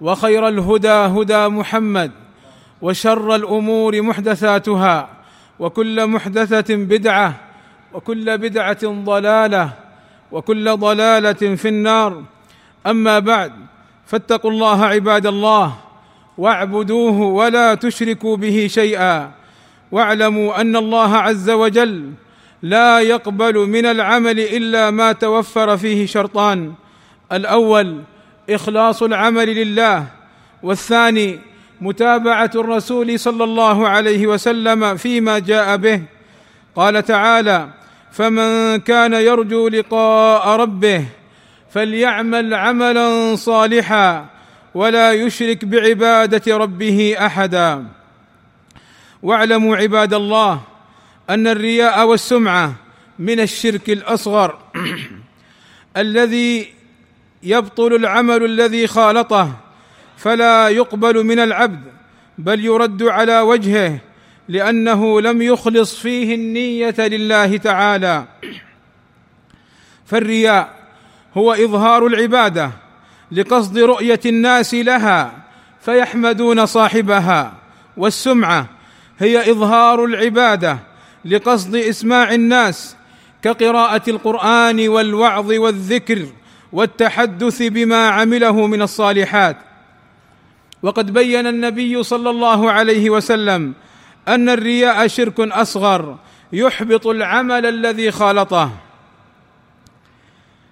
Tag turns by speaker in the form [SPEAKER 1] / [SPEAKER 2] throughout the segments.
[SPEAKER 1] وخير الهدى هدى محمد وشر الأمور محدثاتها وكل محدثة بدعة وكل بدعة ضلالة وكل ضلالة في النار. أما بعد فاتقوا الله عباد الله واعبدوه ولا تشركوا به شيئا. واعلموا أن الله عز وجل لا يقبل من العمل إلا ما توفر فيه شرطان. الأول إخلاص العمل لله والثاني متابعة الرسول صلى الله عليه وسلم فيما جاء به. قال تعالى فمن كان يرجو لقاء ربه فليعمل عملا صالحا ولا يشرك بعبادة ربه احدا. واعلموا عباد الله أن الرياء والسمعة من الشرك الأصغر الذي يبطل العمل الذي خالطه فلا يقبل من العبد بل يرد على وجهه لأنه لم يخلص فيه النية لله تعالى. فالرياء هو إظهار العبادة لقصد رؤية الناس لها فيحمدون صاحبها والسمعة هي إظهار العبادة لقصد إسماع الناس كقراءة القرآن والوعظ والذكر. والتحدث بما عمله من الصالحات. وقد بين النبي صلى الله عليه وسلم أن الرياء شرك أصغر يحبط العمل الذي خالطه.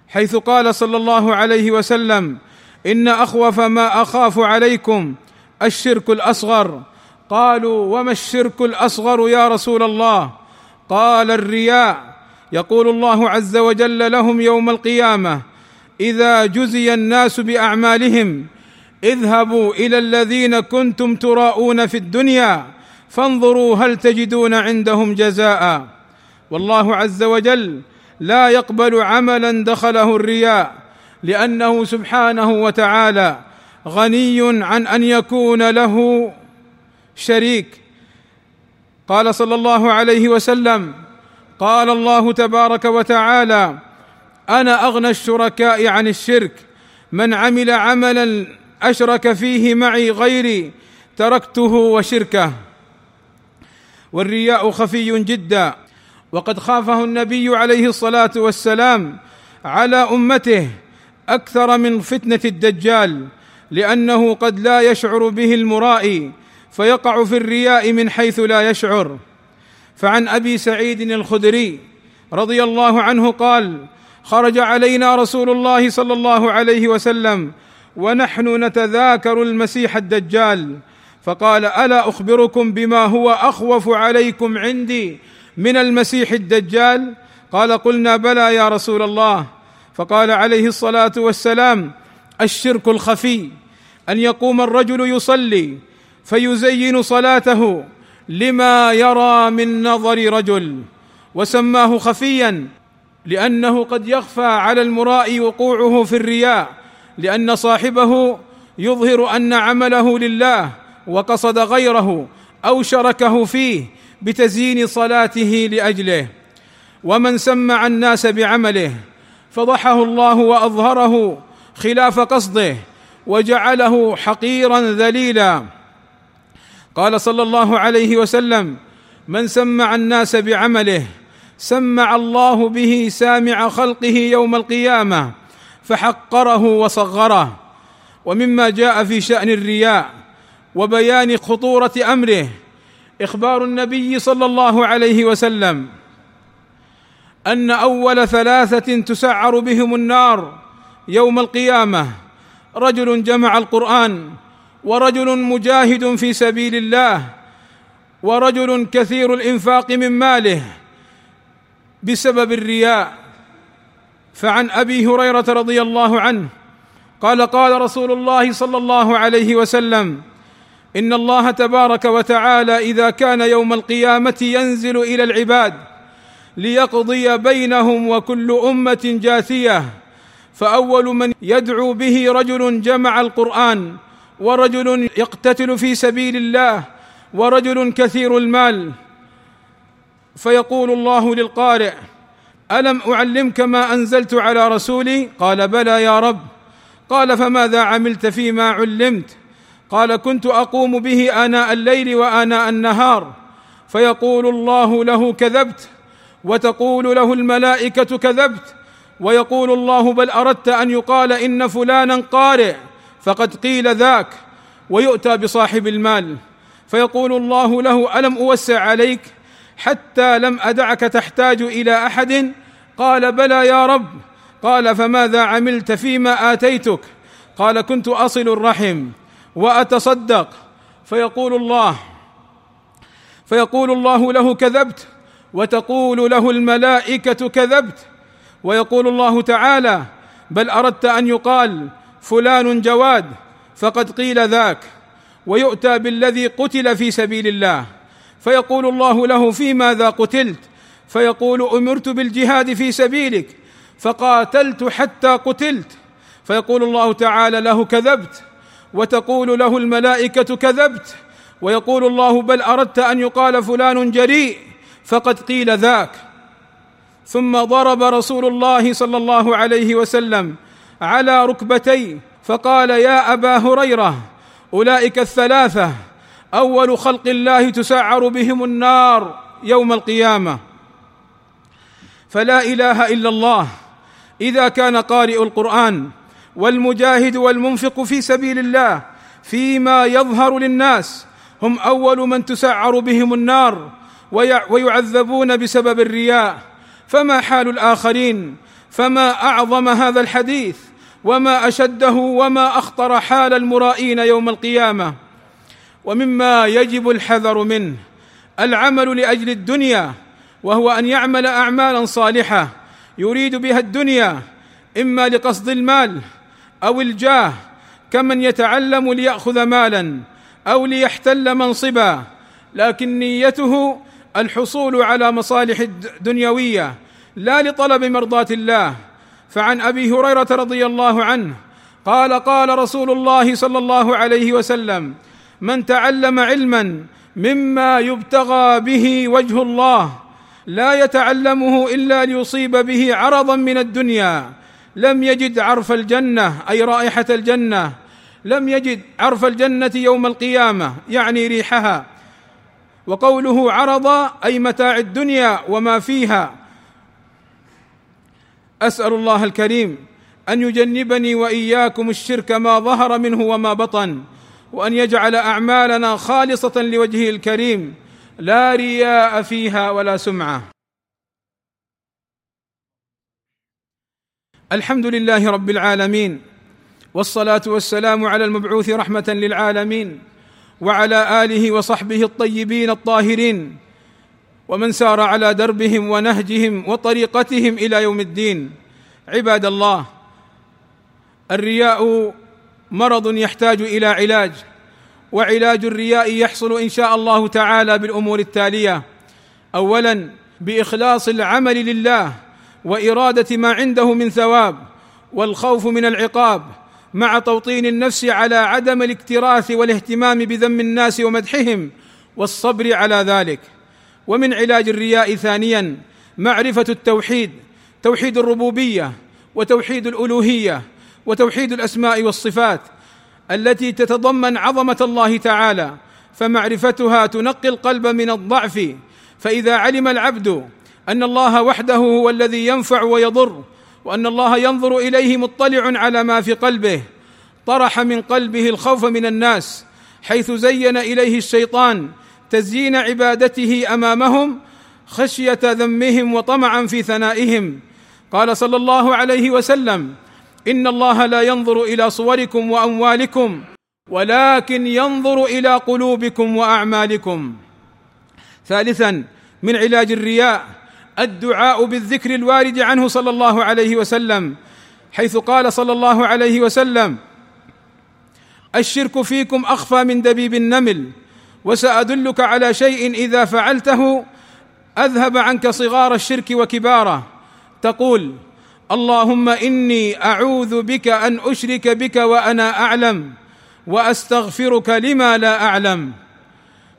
[SPEAKER 1] حيث قال صلى الله عليه وسلم إن أخوف ما أخاف عليكم الشرك الأصغر. قالوا وما الشرك الأصغر يا رسول الله؟ قال الرياء يقول الله عز وجل لهم يوم القيامة إذا جزي الناس بأعمالهم اذهبوا إلى الذين كنتم تراءون في الدنيا فانظروا هل تجدون عندهم جزاء. والله عز وجل لا يقبل عملا دخله الرياء لأنه سبحانه وتعالى غني عن أن يكون له شريك. قال صلى الله عليه وسلم قال الله تبارك وتعالى أنا أغنى الشركاء عن الشرك. من عمل عملا أشرك فيه معي غيري تركته وشركه. والرياء خفي جدا. وقد خافه النبي عليه الصلاة والسلام على أمته أكثر من فتنة الدجال لأنه قد لا يشعر به المرائي فيقع في الرياء من حيث لا يشعر. فعن أبي سعيد الخدري رضي الله عنه قال خرج علينا رسول الله صلى الله عليه وسلم ونحن نتذاكر المسيح الدجال. فقال ألا أخبركم بما هو أخوف عليكم عندي من المسيح الدجال؟ قال قلنا بلى يا رسول الله. فقال عليه الصلاة والسلام الشرك الخفي أن يقوم الرجل يصلي فيزين صلاته لما يرى من نظر رجل. وسماه خفيا لأنه قد يخفى على المراء وقوعه في الرياء لأن صاحبه يظهر أن عمله لله وقصد غيره أو شركه فيه بتزيين صلاته لأجله. ومن سمع الناس بعمله فضحه الله وأظهره خلاف قصده وجعله حقيرا ذليلا. قال صلى الله عليه وسلم من سمع الناس بعمله سمع الله به سامع خلقه يوم القيامة فحقره وصغره. ومما جاء في شأن الرياء وبيان خطورة أمره إخبار النبي صلى الله عليه وسلم. أن أول ثلاثة تسعر بهم النار يوم القيامة رجل جمع القرآن ورجل مجاهد في سبيل الله ورجل كثير الإنفاق من ماله. بسبب الرياء. فعن أبي هريرة رضي الله عنه قال قال رسول الله صلى الله عليه وسلم إن الله تبارك وتعالى إذا كان يوم القيامة ينزل إلى العباد ليقضي بينهم وكل أمة جاثية. فأول من يدعو به رجل جمع القرآن ورجل يقتتل في سبيل الله ورجل كثير المال فيقول الله للقارئ ألم أعلمك ما أنزلت على رسولي؟ قال بلى يا رب. قال فماذا عملت فيما علمت؟ قال كنت أقوم به آناء الليل وآناء النهار. فيقول الله له كذبت. وتقول له الملائكة كذبت. ويقول الله بل أردت أن يقال إن فلانا قارئ فقد قيل ذاك. ويؤتى بصاحب المال. فيقول الله له ألم أوسع عليك؟ حتى لم أدعك تحتاج إلى أحد؟ قال بلى يا رب. قال فماذا عملت فيما آتيتك؟ قال كنت أصل الرحم وأتصدق. فيقول الله فيقول الله له كذبت وتقول له الملائكة كذبت. ويقول الله تعالى بل أردت أن يقال فلان جواد فقد قيل ذاك. ويؤتى بالذي قتل في سبيل الله. فيقول الله له في ماذا قتلت؟ فيقول أمرت بالجهاد في سبيلك فقاتلت حتى قتلت. فيقول الله تعالى له كذبت وتقول له الملائكة كذبت ويقول الله بل أردت أن يقال فلان جريء فقد قيل ذاك. ثم ضرب رسول الله صلى الله عليه وسلم على ركبتيه فقال يا أبا هريرة أولئك الثلاثة أول خلق الله تسعر بهم النار يوم القيامة. فلا إله إلا الله. إذا كان قارئ القرآن والمجاهد والمنفق في سبيل الله فيما يظهر للناس هم أول من تسعر بهم النار ويعذبون بسبب الرياء. فما حال الآخرين؟ فما أعظم هذا الحديث؟ وما أشده؟ وما أخطر حال المرائين يوم القيامة؟ ومما يجب الحذر منه العمل لأجل الدنيا وهو أن يعمل اعمالا صالحة يريد بها الدنيا إما لقصد المال أو الجاه كمن يتعلم ليأخذ مالا أو ليحتل منصبا لكن نيته الحصول على مصالح دنيوية لا لطلب مرضاة الله. فعن أبي هريرة رضي الله عنه قال قال رسول الله صلى الله عليه وسلم من تعلم علما مما يبتغى به وجه الله لا يتعلمه إلا ليصيب به عرضا من الدنيا. لم يجد عرف الجنة أي رائحة الجنة. لم يجد عرف الجنة يوم القيامة يعني ريحها. وقوله عرض أي متاع الدنيا وما فيها. أسأل الله الكريم أن يجنبني وإياكم الشرك ما ظهر منه وما بطن. وأن يجعل أعمالنا خالصة لوجهه الكريم لا رياء فيها ولا سمعة. الحمد لله رب العالمين والصلاة والسلام على المبعوث رحمة للعالمين وعلى آله وصحبه الطيبين الطاهرين ومن سار على دربهم ونهجهم وطريقتهم إلى يوم الدين. عباد الله الرياء مرض يحتاج إلى علاج وعلاج الرياء يحصل إن شاء الله تعالى بالأمور التالية. اولا بإخلاص العمل لله وإرادة ما عنده من ثواب والخوف من العقاب مع توطين النفس على عدم الاكتراث والاهتمام بذم الناس ومدحهم والصبر على ذلك. ومن علاج الرياء ثانيا معرفة التوحيد توحيد الربوبية وتوحيد الألوهية وتوحيد الأسماء والصفات التي تتضمن عظمة الله تعالى فمعرفتها تنقي القلب من الضعف. فإذا علم العبد أن الله وحده هو الذي ينفع ويضر وأن الله ينظر إليه مطلع على ما في قلبه طرح من قلبه الخوف من الناس حيث زين إليه الشيطان تزيين عبادته أمامهم خشية ذمهم وطمعا في ثنائهم. قال صلى الله عليه وسلم ان الله لا ينظر إلى صوركم واموالكم ولكن ينظر إلى قلوبكم واعمالكم. ثالثا من علاج الرياء الدعاء بالذكر الوارد عنه صلى الله عليه وسلم حيث قال صلى الله عليه وسلم الشرك فيكم اخفى من دبيب النمل وسادلك على شيء اذا فعلته اذهب عنك صغار الشرك وكباره. تقول اللهم إني أعوذ بك أن أشرك بك وأنا أعلم وأستغفرك لما لا أعلم.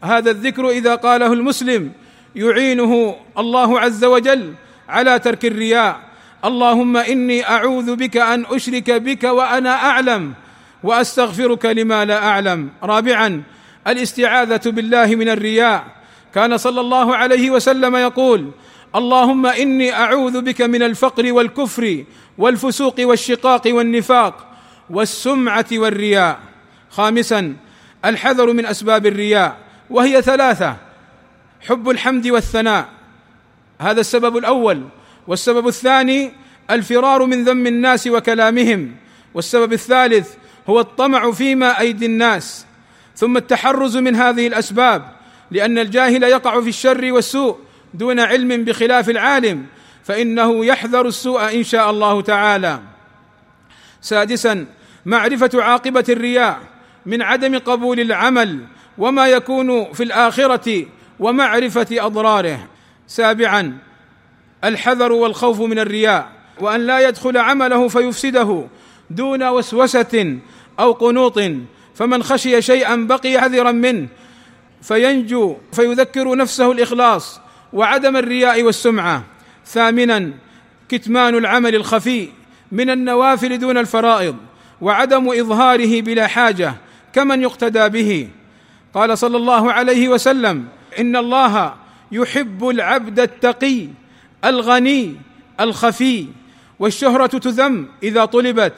[SPEAKER 1] هذا الذكر إذا قاله المسلم يعينه الله عز وجل على ترك الرياء. اللهم إني أعوذ بك أن أشرك بك وأنا أعلم وأستغفرك لما لا أعلم. رابعا الاستعاذة بالله من الرياء. كان صلى الله عليه وسلم يقول اللهم إني أعوذ بك من الفقر والكفر والفسوق والشقاق والنفاق والسمعة والرياء. خامسا الحذر من أسباب الرياء وهي ثلاثة حب الحمد والثناء هذا السبب الأول. والسبب الثاني الفرار من ذم الناس وكلامهم. والسبب الثالث هو الطمع فيما أيدي الناس. ثم التحرز من هذه الأسباب لأن الجاهل يقع في الشر والسوء. دون علم بخلاف العالم فإنه يحذر السوء إن شاء الله تعالى. سادسا معرفة عاقبة الرياء من عدم قبول العمل وما يكون في الآخرة ومعرفة أضراره. سابعا الحذر والخوف من الرياء وأن لا يدخل عمله فيفسده دون وسوسة أو قنوط فمن خشي شيئا بقي حذرا منه فينجو فيذكر نفسه الإخلاص وعدم الرياء والسمعة. ثامنا كتمان العمل الخفي من النوافل دون الفرائض وعدم إظهاره بلا حاجة كمن يقتدى به. قال صلى الله عليه وسلم إن الله يحب العبد التقي الغني الخفي والشهرة تذم إذا طلبت.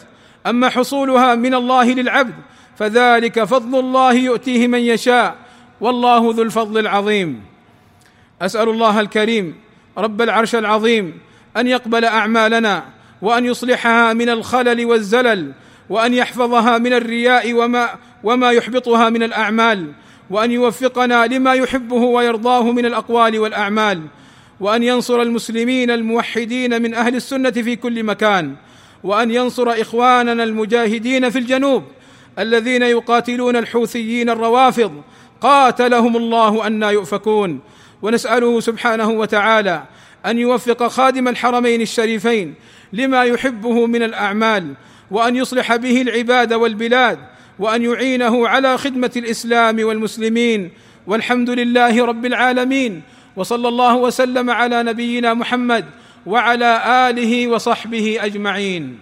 [SPEAKER 1] أما حصولها من الله للعبد فذلك فضل الله يؤتيه من يشاء والله ذو الفضل العظيم. أسأل الله الكريم رب العرش العظيم أن يقبل أعمالنا وأن يصلحها من الخلل والزلل وأن يحفظها من الرياء وما وما يحبطها من الأعمال وأن يوفقنا لما يحبه ويرضاه من الأقوال والأعمال وأن ينصر المسلمين الموحدين من أهل السنة في كل مكان وأن ينصر إخواننا المجاهدين في الجنوب الذين يقاتلون الحوثيين الروافض قاتلهم الله أنا يؤفكون ونسأله سبحانه وتعالى أن يوفق خادم الحرمين الشريفين لما يحبه من الأعمال وأن يصلح به العباد والبلاد وأن يعينه على خدمة الإسلام والمسلمين. والحمد لله رب العالمين وصلى الله وسلم على نبينا محمد وعلى آله وصحبه أجمعين.